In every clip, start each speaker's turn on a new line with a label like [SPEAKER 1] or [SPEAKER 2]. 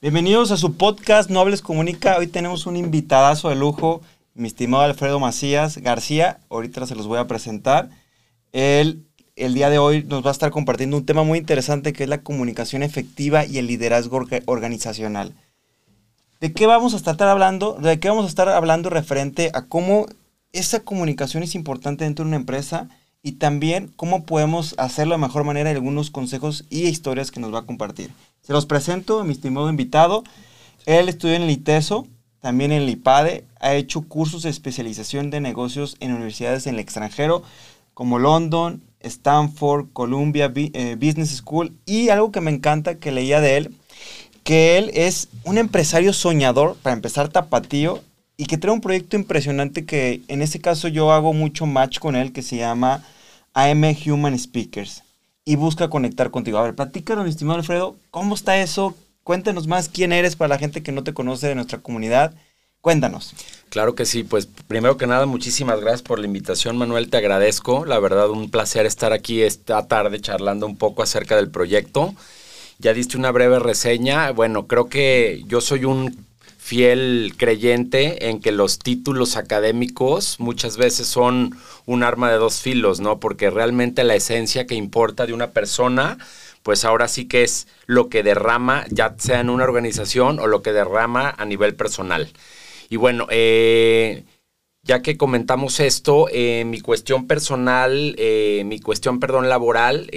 [SPEAKER 1] Bienvenidos a su podcast No Hables Comunica. Hoy tenemos un invitadazo de lujo, mi estimado Alfredo Macías García. Ahorita se los voy a presentar. Él, el día de hoy nos va a estar compartiendo un tema muy interesante que es la comunicación efectiva y el liderazgo organizacional. ¿De qué vamos a estar hablando? ¿De qué vamos a estar hablando referente a cómo esa comunicación es importante dentro de una empresa y también cómo podemos hacerlo de mejor manera y algunos consejos y historias que nos va a compartir. Se los presento a mi estimado invitado. Él estudió en el ITESO, también en el IPADE, ha hecho cursos de especialización de negocios en universidades en el extranjero, como London, Stanford, Columbia eh, Business School, y algo que me encanta que leía de él, que él es un empresario soñador, para empezar tapatío, y que trae un proyecto impresionante que en este caso yo hago mucho match con él, que se llama AM Human Speakers y busca conectar contigo. A ver, platícanos, mi estimado Alfredo, ¿cómo está eso? Cuéntanos más quién eres para la gente que no te conoce de nuestra comunidad. Cuéntanos.
[SPEAKER 2] Claro que sí, pues primero que nada, muchísimas gracias por la invitación, Manuel, te agradezco. La verdad, un placer estar aquí esta tarde charlando un poco acerca del proyecto. Ya diste una breve reseña. Bueno, creo que yo soy un fiel creyente en que los títulos académicos muchas veces son un arma de dos filos, ¿no? Porque realmente la esencia que importa de una persona, pues ahora sí que es lo que derrama, ya sea en una organización o lo que derrama a nivel personal. Y bueno, eh, ya que comentamos esto, eh, mi cuestión personal, eh, mi cuestión, perdón, laboral,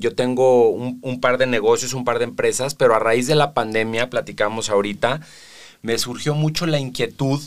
[SPEAKER 2] yo tengo un, un par de negocios, un par de empresas, pero a raíz de la pandemia, platicamos ahorita, me surgió mucho la inquietud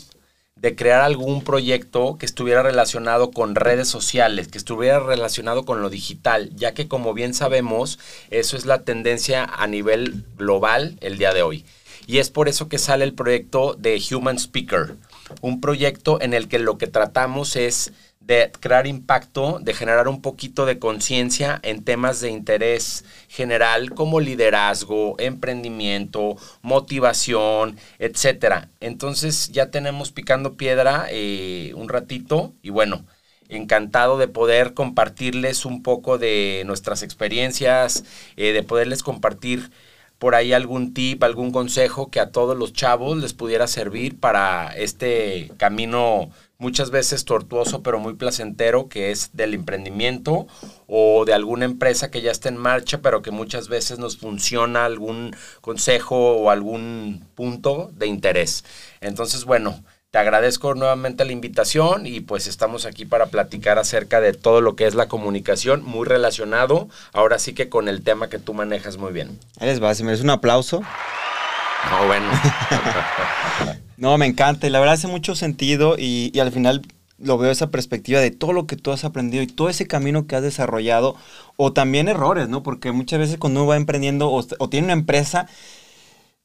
[SPEAKER 2] de crear algún proyecto que estuviera relacionado con redes sociales, que estuviera relacionado con lo digital, ya que como bien sabemos, eso es la tendencia a nivel global el día de hoy. Y es por eso que sale el proyecto de Human Speaker, un proyecto en el que lo que tratamos es de crear impacto, de generar un poquito de conciencia en temas de interés general como liderazgo, emprendimiento, motivación, etcétera. Entonces ya tenemos picando piedra eh, un ratito y bueno, encantado de poder compartirles un poco de nuestras experiencias, eh, de poderles compartir por ahí algún tip, algún consejo que a todos los chavos les pudiera servir para este camino muchas veces tortuoso pero muy placentero que es del emprendimiento o de alguna empresa que ya está en marcha pero que muchas veces nos funciona algún consejo o algún punto de interés. Entonces, bueno, te agradezco nuevamente la invitación y pues estamos aquí para platicar acerca de todo lo que es la comunicación, muy relacionado ahora sí que con el tema que tú manejas muy bien.
[SPEAKER 1] Eres base, me un aplauso.
[SPEAKER 2] No, bueno.
[SPEAKER 1] no, me encanta y la verdad hace mucho sentido y, al final lo veo esa perspectiva de todo lo que tú has aprendido y todo ese camino que has desarrollado o también errores, ¿no? Porque muchas veces cuando uno va emprendiendo o, tiene una empresa,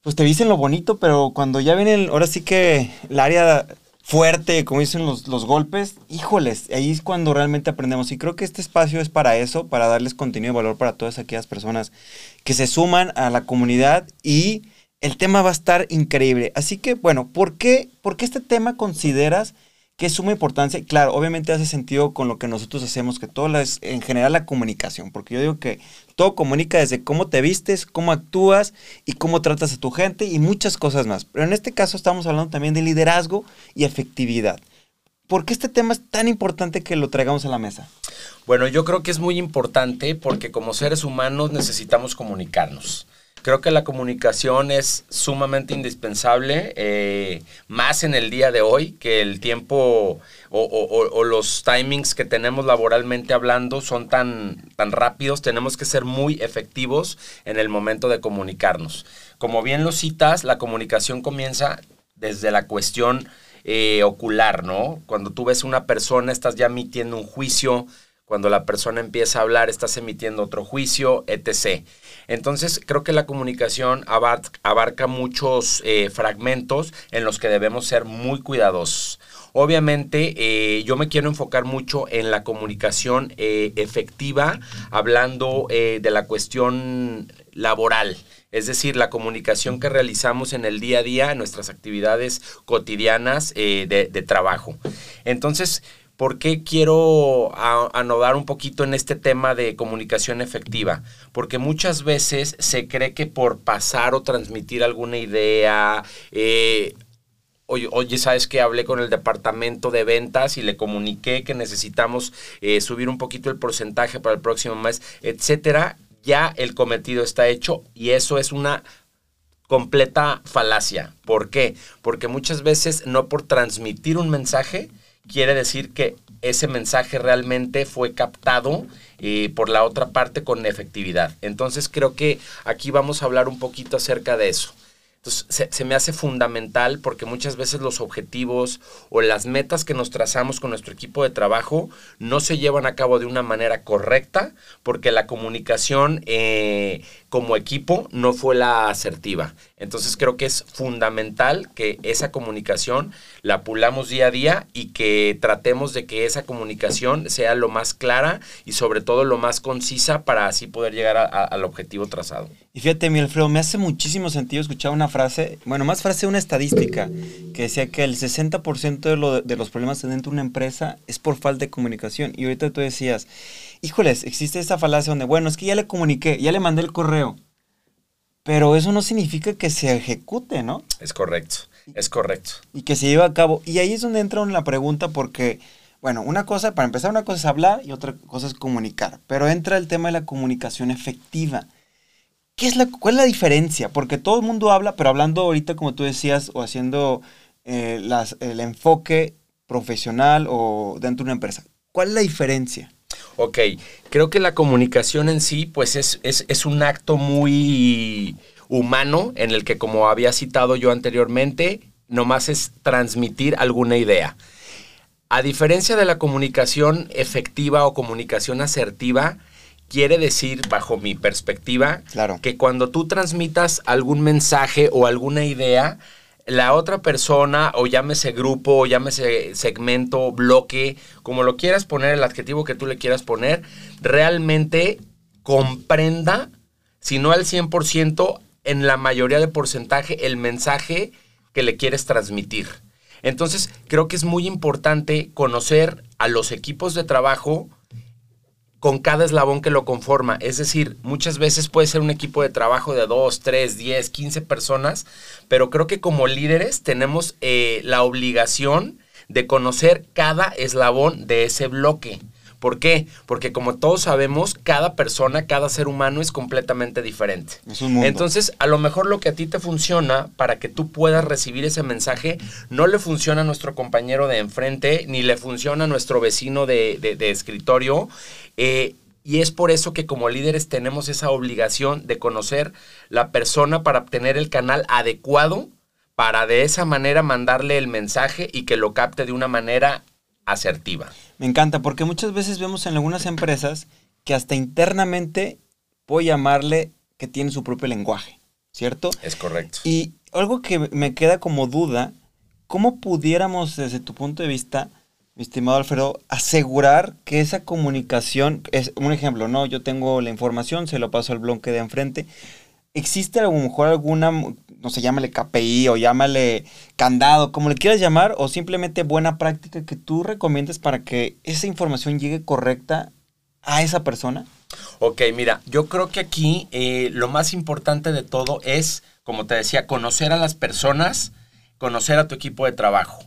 [SPEAKER 1] pues te dicen lo bonito, pero cuando ya viene ahora sí que el área fuerte, como dicen los, los, golpes, híjoles, ahí es cuando realmente aprendemos. Y creo que este espacio es para eso, para darles contenido y valor para todas aquellas personas que se suman a la comunidad y el tema va a estar increíble. Así que, bueno, ¿por qué, ¿por qué este tema consideras que es suma importancia? Claro, obviamente hace sentido con lo que nosotros hacemos, que todo es en general la comunicación, porque yo digo que todo comunica desde cómo te vistes, cómo actúas y cómo tratas a tu gente y muchas cosas más. Pero en este caso estamos hablando también de liderazgo y efectividad. ¿Por qué este tema es tan importante que lo traigamos a la mesa?
[SPEAKER 2] Bueno, yo creo que es muy importante porque como seres humanos necesitamos comunicarnos. Creo que la comunicación es sumamente indispensable, eh, más en el día de hoy, que el tiempo o, los timings que tenemos laboralmente hablando son tan, tan rápidos, tenemos que ser muy efectivos en el momento de comunicarnos. Como bien lo citas, la comunicación comienza desde la cuestión eh, ocular, ¿no? Cuando tú ves una persona, estás ya emitiendo un juicio, cuando la persona empieza a hablar, estás emitiendo otro juicio, etc. Entonces, creo que la comunicación abarca, muchos eh, fragmentos en los que debemos ser muy cuidadosos. Obviamente, eh, yo me quiero enfocar mucho en la comunicación eh, efectiva, hablando de la cuestión laboral, es decir, la comunicación que realizamos en el día a día, en nuestras actividades cotidianas de trabajo. Entonces, ¿Por qué quiero anodar un poquito en este tema de comunicación efectiva? Porque muchas veces se cree que por pasar o transmitir alguna idea, eh, Oye, ¿sabes que Hablé con el departamento de ventas y le comuniqué que necesitamos eh, subir un poquito el porcentaje para el próximo mes, etcétera. Ya el cometido está hecho y eso es una completa falacia. ¿Por qué? Porque muchas veces no por transmitir un mensaje quiere decir que ese mensaje realmente fue captado eh, por la otra parte con efectividad. Entonces creo que aquí vamos a hablar un poquito acerca de eso. Entonces, se, me hace fundamental porque muchas veces los objetivos o las metas que nos trazamos con nuestro equipo de trabajo no se llevan a cabo de una manera correcta porque la comunicación eh, como equipo no fue la asertiva. Entonces creo que es fundamental que esa comunicación la pulamos día a día y que tratemos de que esa comunicación sea lo más clara y sobre todo lo más concisa para así poder llegar al objetivo trazado.
[SPEAKER 1] Y fíjate, mi Alfredo, me hace muchísimo sentido escuchar una frase, bueno, más frase, una estadística, que decía que el 60% de, de los problemas dentro de una empresa es por falta de comunicación. Y ahorita tú decías, híjoles, existe esa falacia donde, bueno, es que ya le comuniqué, ya le mandé el correo, pero eso no significa que se ejecute, ¿no?
[SPEAKER 2] Es correcto, es correcto.
[SPEAKER 1] Y que se lleve a cabo. Y ahí es donde entra en la pregunta porque, bueno, una cosa, para empezar, una cosa es hablar y otra cosa es comunicar, pero entra el tema de la comunicación efectiva. ¿Qué es la, ¿Cuál es la diferencia? Porque todo el mundo habla, pero hablando ahorita, como tú decías, o haciendo eh, las, el enfoque profesional o dentro de una empresa. ¿Cuál es la diferencia?
[SPEAKER 2] Ok, creo que la comunicación en sí, pues es, es, un acto muy humano en el que, como había citado yo anteriormente, nomás es transmitir alguna idea. A diferencia de la comunicación efectiva o comunicación asertiva, quiere decir, bajo mi perspectiva,
[SPEAKER 1] claro.
[SPEAKER 2] que cuando tú transmitas algún mensaje o alguna idea, la otra persona, o llámese grupo, o llámese segmento, bloque, como lo quieras poner, el adjetivo que tú le quieras poner, realmente comprenda, si no al 100%, en la mayoría de porcentaje, el mensaje que le quieres transmitir. Entonces, creo que es muy importante conocer a los equipos de trabajo, con cada eslabón que lo conforma. Es decir, muchas veces puede ser un equipo de trabajo de 2, 3, 10, 15 personas, pero creo que como líderes tenemos eh, la obligación de conocer cada eslabón de ese bloque. ¿Por qué? Porque como todos sabemos, cada persona, cada ser humano es completamente diferente. Entonces, a lo mejor lo que a ti te funciona para que tú puedas recibir ese mensaje, no le funciona a nuestro compañero de enfrente, ni le funciona a nuestro vecino de, escritorio. Eh, y es por eso que como líderes tenemos esa obligación de conocer la persona para obtener el canal adecuado para de esa manera mandarle el mensaje y que lo capte de una manera asertiva.
[SPEAKER 1] Me encanta porque muchas veces vemos en algunas empresas que hasta internamente puedo llamarle que tiene su propio lenguaje, ¿cierto?
[SPEAKER 2] Es correcto.
[SPEAKER 1] Y algo que me queda como duda, ¿cómo pudiéramos desde tu punto de vista, mi estimado Alfredo, asegurar que esa comunicación, es un ejemplo, ¿no? Yo tengo la información, se lo paso al bloque de enfrente, ¿existe a lo mejor alguna, no sé, llámale KPI o llámale candado, como le quieras llamar, o simplemente buena práctica que tú recomiendes para que esa información llegue correcta a esa persona?
[SPEAKER 2] Ok, mira, yo creo que aquí eh, lo más importante de todo es, como te decía, conocer a las personas, conocer a tu equipo de trabajo.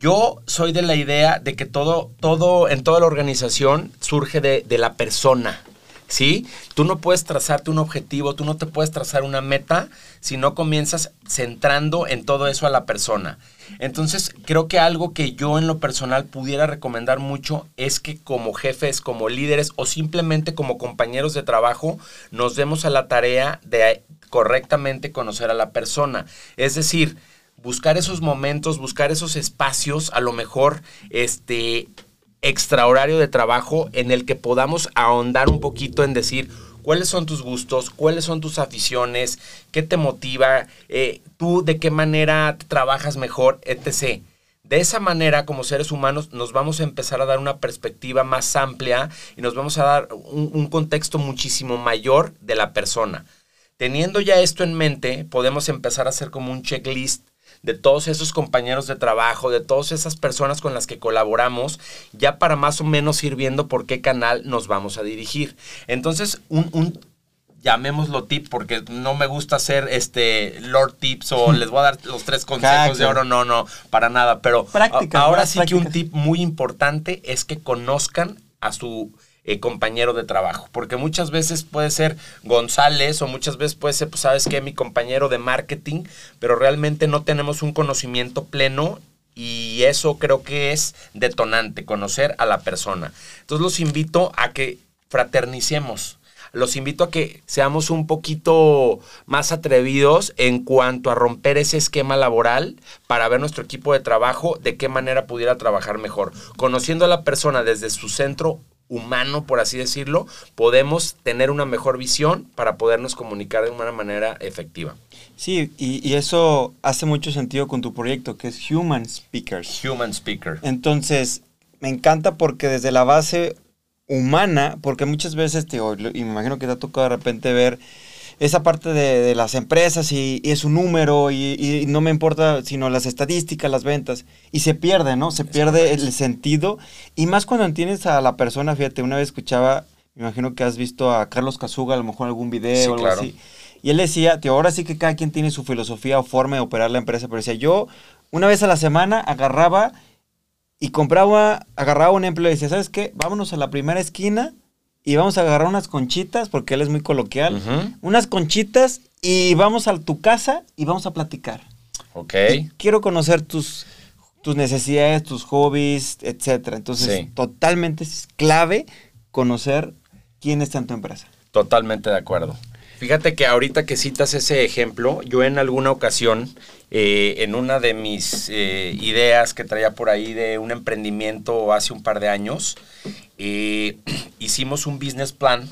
[SPEAKER 2] Yo soy de la idea de que todo, todo en toda la organización surge de, de la persona. ¿sí? Tú no puedes trazarte un objetivo, tú no te puedes trazar una meta si no comienzas centrando en todo eso a la persona. Entonces, creo que algo que yo en lo personal pudiera recomendar mucho es que como jefes, como líderes o simplemente como compañeros de trabajo, nos demos a la tarea de correctamente conocer a la persona. Es decir, buscar esos momentos, buscar esos espacios, a lo mejor, este, extrahorario de trabajo en el que podamos ahondar un poquito en decir cuáles son tus gustos, cuáles son tus aficiones, qué te motiva, eh, tú de qué manera trabajas mejor, etc. De esa manera, como seres humanos, nos vamos a empezar a dar una perspectiva más amplia y nos vamos a dar un, un contexto muchísimo mayor de la persona. Teniendo ya esto en mente, podemos empezar a hacer como un checklist de todos esos compañeros de trabajo, de todas esas personas con las que colaboramos, ya para más o menos ir viendo por qué canal nos vamos a dirigir. Entonces, un, un llamémoslo tip porque no me gusta hacer este Lord Tips o les voy a dar los tres consejos de oro, no, no, para nada, pero ahora sí que un tip muy importante es que conozcan a su eh, compañero de trabajo, porque muchas veces puede ser González o muchas veces puede ser, pues sabes que mi compañero de marketing, pero realmente no tenemos un conocimiento pleno y eso creo que es detonante, conocer a la persona. Entonces los invito a que fraternicemos los invito a que seamos un poquito más atrevidos en cuanto a romper ese esquema laboral para ver nuestro equipo de trabajo de qué manera pudiera trabajar mejor. Conociendo a la persona desde su centro humano, por así decirlo, podemos tener una mejor visión para podernos comunicar de una manera efectiva.
[SPEAKER 1] Sí, y, y, eso hace mucho sentido con tu proyecto, que es Human Speakers.
[SPEAKER 2] Human Speaker.
[SPEAKER 1] Entonces, me encanta porque desde la base humana, porque muchas veces, te, y me imagino que te ha tocado de repente ver esa parte de, las empresas y, es un número y, no me importa sino las estadísticas, las ventas, y se pierde, ¿no? Se pierde el sentido, y más cuando entiendes a la persona, fíjate, una vez escuchaba, me imagino que has visto a Carlos Casuga, a lo mejor algún video o algo así, y él decía, tío, ahora sí que cada quien tiene su filosofía o forma de operar la empresa, pero decía, yo una vez a la semana agarraba y compraba, agarraba un empleo y decía, ¿sabes qué? Vámonos a la primera esquina y vamos a agarrar unas conchitas, porque él es muy coloquial, unas conchitas y vamos a tu casa y vamos a platicar.
[SPEAKER 2] Ok.
[SPEAKER 1] quiero conocer tus, tus necesidades, tus hobbies, etcétera. Entonces, totalmente es clave conocer quién está en tu empresa.
[SPEAKER 2] Totalmente de acuerdo. Fíjate que ahorita que citas ese ejemplo, yo en alguna ocasión, eh, en una de mis eh, ideas que traía por ahí de un emprendimiento hace un par de años, eh, hicimos un business plan,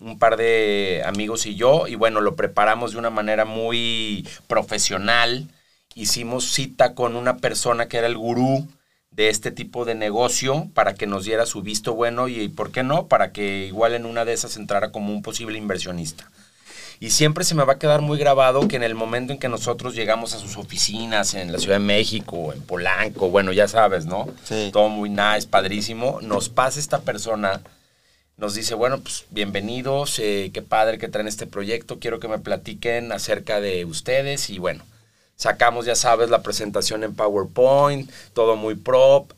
[SPEAKER 2] un par de amigos y yo, y bueno, lo preparamos de una manera muy profesional. Hicimos cita con una persona que era el gurú de este tipo de negocio para que nos diera su visto bueno y, ¿por qué no? Para que igual en una de esas entrara como un posible inversionista. Y siempre se me va a quedar muy grabado que en el momento en que nosotros llegamos a sus oficinas en la Ciudad de México, en Polanco, bueno, ya sabes, ¿no? Sí. Todo muy nice, padrísimo. Nos pasa esta persona, nos dice, bueno, pues bienvenidos, eh, qué padre que traen este proyecto, quiero que me platiquen acerca de ustedes y bueno, sacamos, ya sabes, la presentación en PowerPoint, todo muy prop.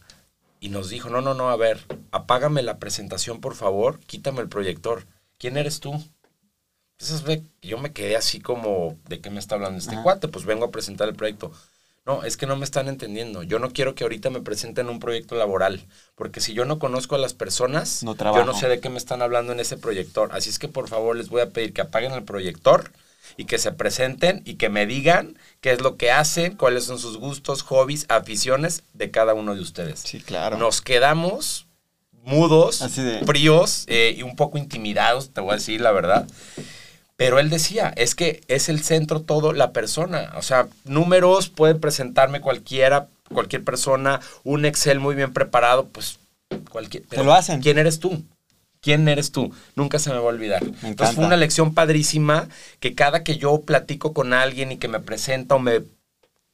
[SPEAKER 2] Y nos dijo, no, no, no, a ver, apágame la presentación, por favor, quítame el proyector. ¿Quién eres tú? Entonces yo me quedé así como, ¿de qué me está hablando este cuate? Pues vengo a presentar el proyecto. No, es que no me están entendiendo. Yo no quiero que ahorita me presenten un proyecto laboral, porque si yo no conozco a las personas,
[SPEAKER 1] no
[SPEAKER 2] yo no sé de qué me están hablando en ese proyector. Así es que por favor les voy a pedir que apaguen el proyector y que se presenten y que me digan qué es lo que hacen, cuáles son sus gustos, hobbies, aficiones de cada uno de ustedes.
[SPEAKER 1] Sí, claro.
[SPEAKER 2] Nos quedamos mudos, fríos eh, y un poco intimidados, te voy a decir la verdad. Pero él decía, es que es el centro todo la persona. O sea, números pueden presentarme cualquiera, cualquier persona, un Excel muy bien preparado, pues cualquier...
[SPEAKER 1] Pero lo hacen.
[SPEAKER 2] ¿Quién eres tú? ¿Quién eres tú? Nunca se me va a olvidar. Entonces fue una lección padrísima que cada que yo platico con alguien y que me presenta o me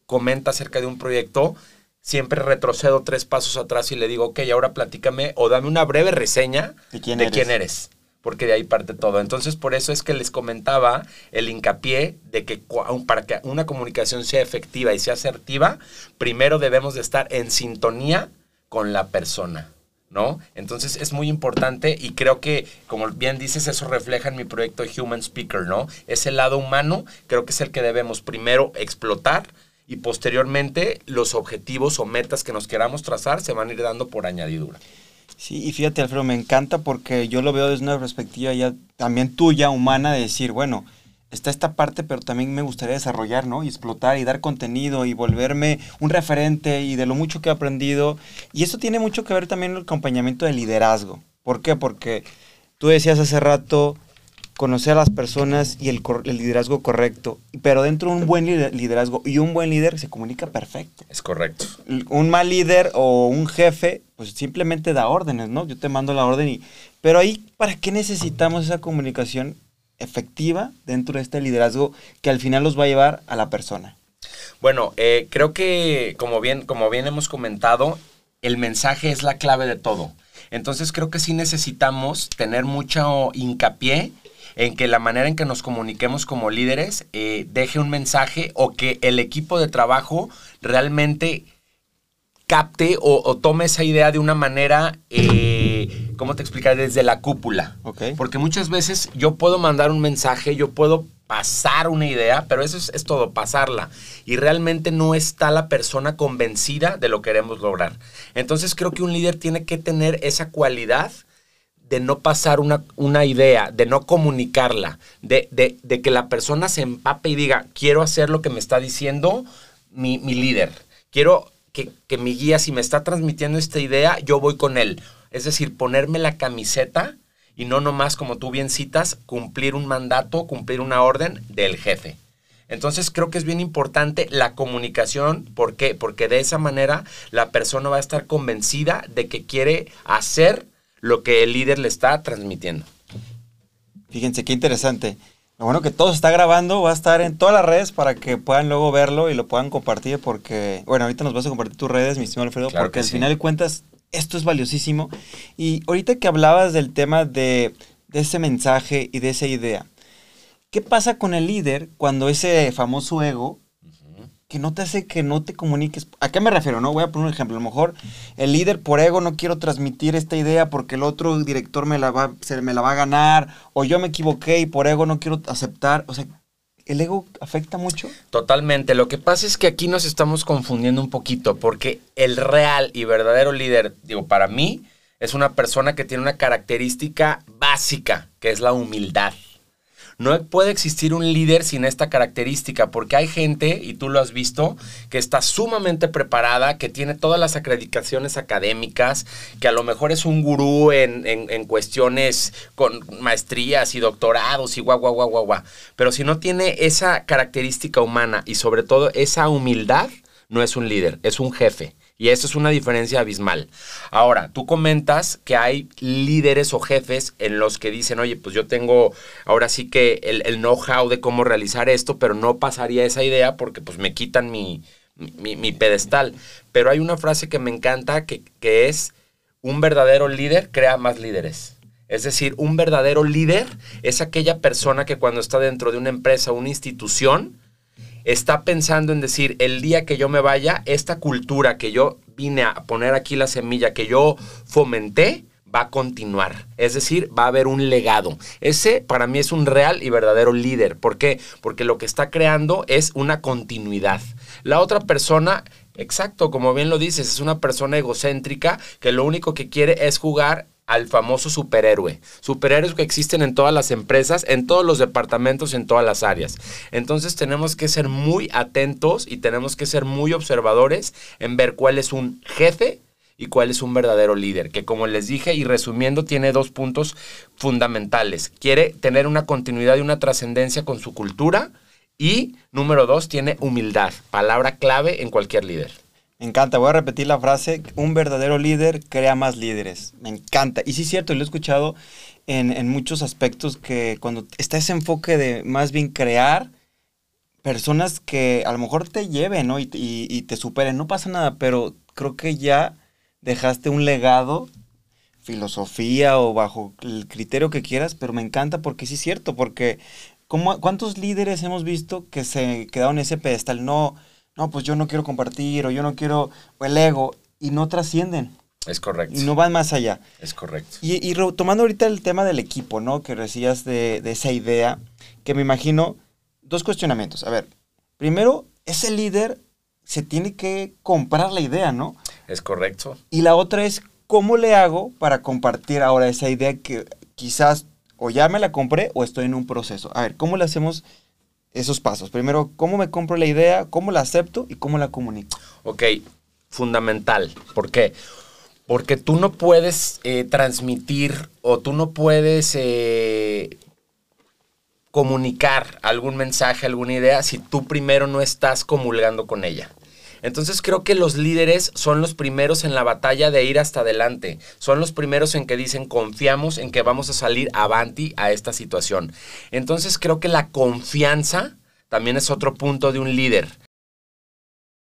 [SPEAKER 2] comenta acerca de un proyecto, siempre retrocedo tres pasos atrás y le digo, ok, ahora platícame o dame una breve reseña de quién eres porque de ahí parte todo. Entonces, por eso es que les comentaba el hincapié de que para que una comunicación sea efectiva y sea asertiva, primero debemos de estar en sintonía con la persona. ¿No? Entonces es muy importante y creo que, como bien dices, eso refleja en mi proyecto Human Speaker, ¿no? Ese lado humano creo que es el que debemos primero explotar y posteriormente los objetivos o metas que nos queramos trazar se van a ir dando por añadidura.
[SPEAKER 1] Sí, y fíjate, Alfredo, me encanta porque yo lo veo desde una perspectiva ya también tuya, humana, de decir, bueno, está esta parte, pero también me gustaría desarrollar, ¿no? Y explotar y dar contenido y volverme un referente y de lo mucho que he aprendido. Y eso tiene mucho que ver también con el acompañamiento del liderazgo. ¿Por qué? Porque tú decías hace rato, conocer a las personas y el, liderazgo correcto. Pero dentro de un buen liderazgo y un buen líder se comunica perfecto.
[SPEAKER 2] Es correcto.
[SPEAKER 1] Un mal líder o un jefe, pues simplemente da órdenes, ¿no? Yo te mando la orden y... Pero ahí, ¿para qué necesitamos esa comunicación efectiva dentro de este liderazgo que al final los va a llevar a la persona?
[SPEAKER 2] Bueno, eh, creo que como bien, como bien hemos comentado, el mensaje es la clave de todo. Entonces creo que sí necesitamos tener mucho hincapié en que la manera en que nos comuniquemos como líderes eh, deje un mensaje o que el equipo de trabajo realmente capte o, tome esa idea de una manera, eh, ¿cómo te explicaré? Desde la cúpula. Porque muchas veces yo puedo mandar un mensaje, yo puedo pasar una idea, pero eso es, todo, pasarla. Y realmente no está la persona convencida de lo que queremos lograr. Entonces creo que un líder tiene que tener esa cualidad de no pasar una, una idea, de no comunicarla, de, de, que la persona se empape y diga, quiero hacer lo que me está diciendo mi, mi líder. Quiero que, mi guía, si me está transmitiendo esta idea, yo voy con él. Es decir, ponerme la camiseta y no nomás, como tú bien citas, cumplir un mandato, cumplir una orden del jefe. Entonces creo que es bien importante la comunicación. ¿Por qué? Porque de esa manera la persona va a estar convencida de que quiere hacer lo que el líder le está transmitiendo.
[SPEAKER 1] Fíjense qué interesante. Lo bueno que todo se está grabando, va a estar en todas las redes para que puedan luego verlo y lo puedan compartir porque, bueno, ahorita nos vas a compartir tus redes, mi estimado Alfredo, porque al final de cuentas esto es valiosísimo. Y ahorita que hablabas del tema de, de ese mensaje y de esa idea, ¿qué pasa con el líder cuando ese famoso ego que no te hace que no te comuniques. ¿A qué me refiero? No voy a poner un ejemplo. A lo mejor el líder por ego no quiero transmitir esta idea porque el otro director me la va, se, me la va a ganar o yo me equivoqué y por ego no quiero aceptar. O sea, ¿el ego afecta mucho?
[SPEAKER 2] Totalmente. Lo que pasa es que aquí nos estamos confundiendo un poquito porque el real y verdadero líder, digo, para mí, es una persona que tiene una característica básica, que es la humildad. No puede existir un líder sin esta característica, porque hay gente, y tú lo has visto, que está sumamente preparada, que tiene todas las acreditaciones académicas, que a lo mejor es un gurú en, cuestiones con maestrías y doctorados y guau, guau, guau, guau, guau. Pero si no tiene esa característica humana y sobre todo esa humildad, no es un líder, es un jefe. Y eso es una diferencia abismal. Ahora, tú comentas que hay líderes o jefes en los que dicen, oye, pues yo tengo ahora sí que el, know-how de cómo realizar esto, pero no pasaría esa idea porque pues me quitan mi, mi, pedestal. Pero hay una frase que me encanta que, que es, un verdadero líder crea más líderes. Es decir, un verdadero líder es aquella persona que cuando está dentro de una empresa o una institución, está pensando en decir, el día que yo me vaya, esta cultura que yo vine a poner aquí la semilla, que yo fomenté, va a continuar. Es decir, va a haber un legado. Ese para mí es un real y verdadero líder. ¿Por qué? Porque lo que está creando es una continuidad. La otra persona Exacto, como bien lo dices, es una persona egocéntrica que lo único que quiere es jugar al famoso superhéroe. Superhéroes que existen en todas las empresas, en todos los departamentos, en todas las áreas. Entonces tenemos que ser muy atentos y tenemos que ser muy observadores en ver cuál es un jefe y cuál es un verdadero líder, que como les dije y resumiendo tiene dos puntos fundamentales. Quiere tener una continuidad y una trascendencia con su cultura y número dos, tiene humildad, palabra clave en cualquier líder.
[SPEAKER 1] Me encanta, voy a repetir la frase, un verdadero líder crea más líderes. Me encanta. Y sí es cierto, y lo he escuchado en, muchos aspectos que cuando está ese enfoque de más bien crear personas que a lo mejor te lleven ¿no? y, te superen, no pasa nada, pero creo que ya dejaste un legado, filosofía o bajo el criterio que quieras, pero me encanta porque sí es cierto, porque ¿cuántos líderes hemos visto que se quedaron en ese pedestal? No no, pues yo no quiero compartir o yo no quiero, o el ego, y no trascienden.
[SPEAKER 2] Es correcto.
[SPEAKER 1] Y no van más allá.
[SPEAKER 2] Es correcto.
[SPEAKER 1] Y, y tomando ahorita el tema del equipo, ¿no? Que decías de, de, esa idea, que me imagino, dos cuestionamientos. A ver, primero, ese líder se tiene que comprar la idea, ¿no?
[SPEAKER 2] Es correcto.
[SPEAKER 1] Y la otra es, ¿cómo le hago para compartir ahora esa idea que quizás o ya me la compré o estoy en un proceso? A ver, ¿cómo le hacemos esos pasos. Primero, ¿cómo me compro la idea? ¿Cómo la acepto? ¿Y cómo la comunico?
[SPEAKER 2] Ok, fundamental. ¿Por qué? Porque tú no puedes eh, transmitir o tú no puedes eh, comunicar algún mensaje, alguna idea, si tú primero no estás comulgando con ella. Entonces creo que los líderes son los primeros en la batalla de ir hasta adelante. Son los primeros en que dicen confiamos en que vamos a salir avanti a esta situación. Entonces creo que la confianza también es otro punto de un líder.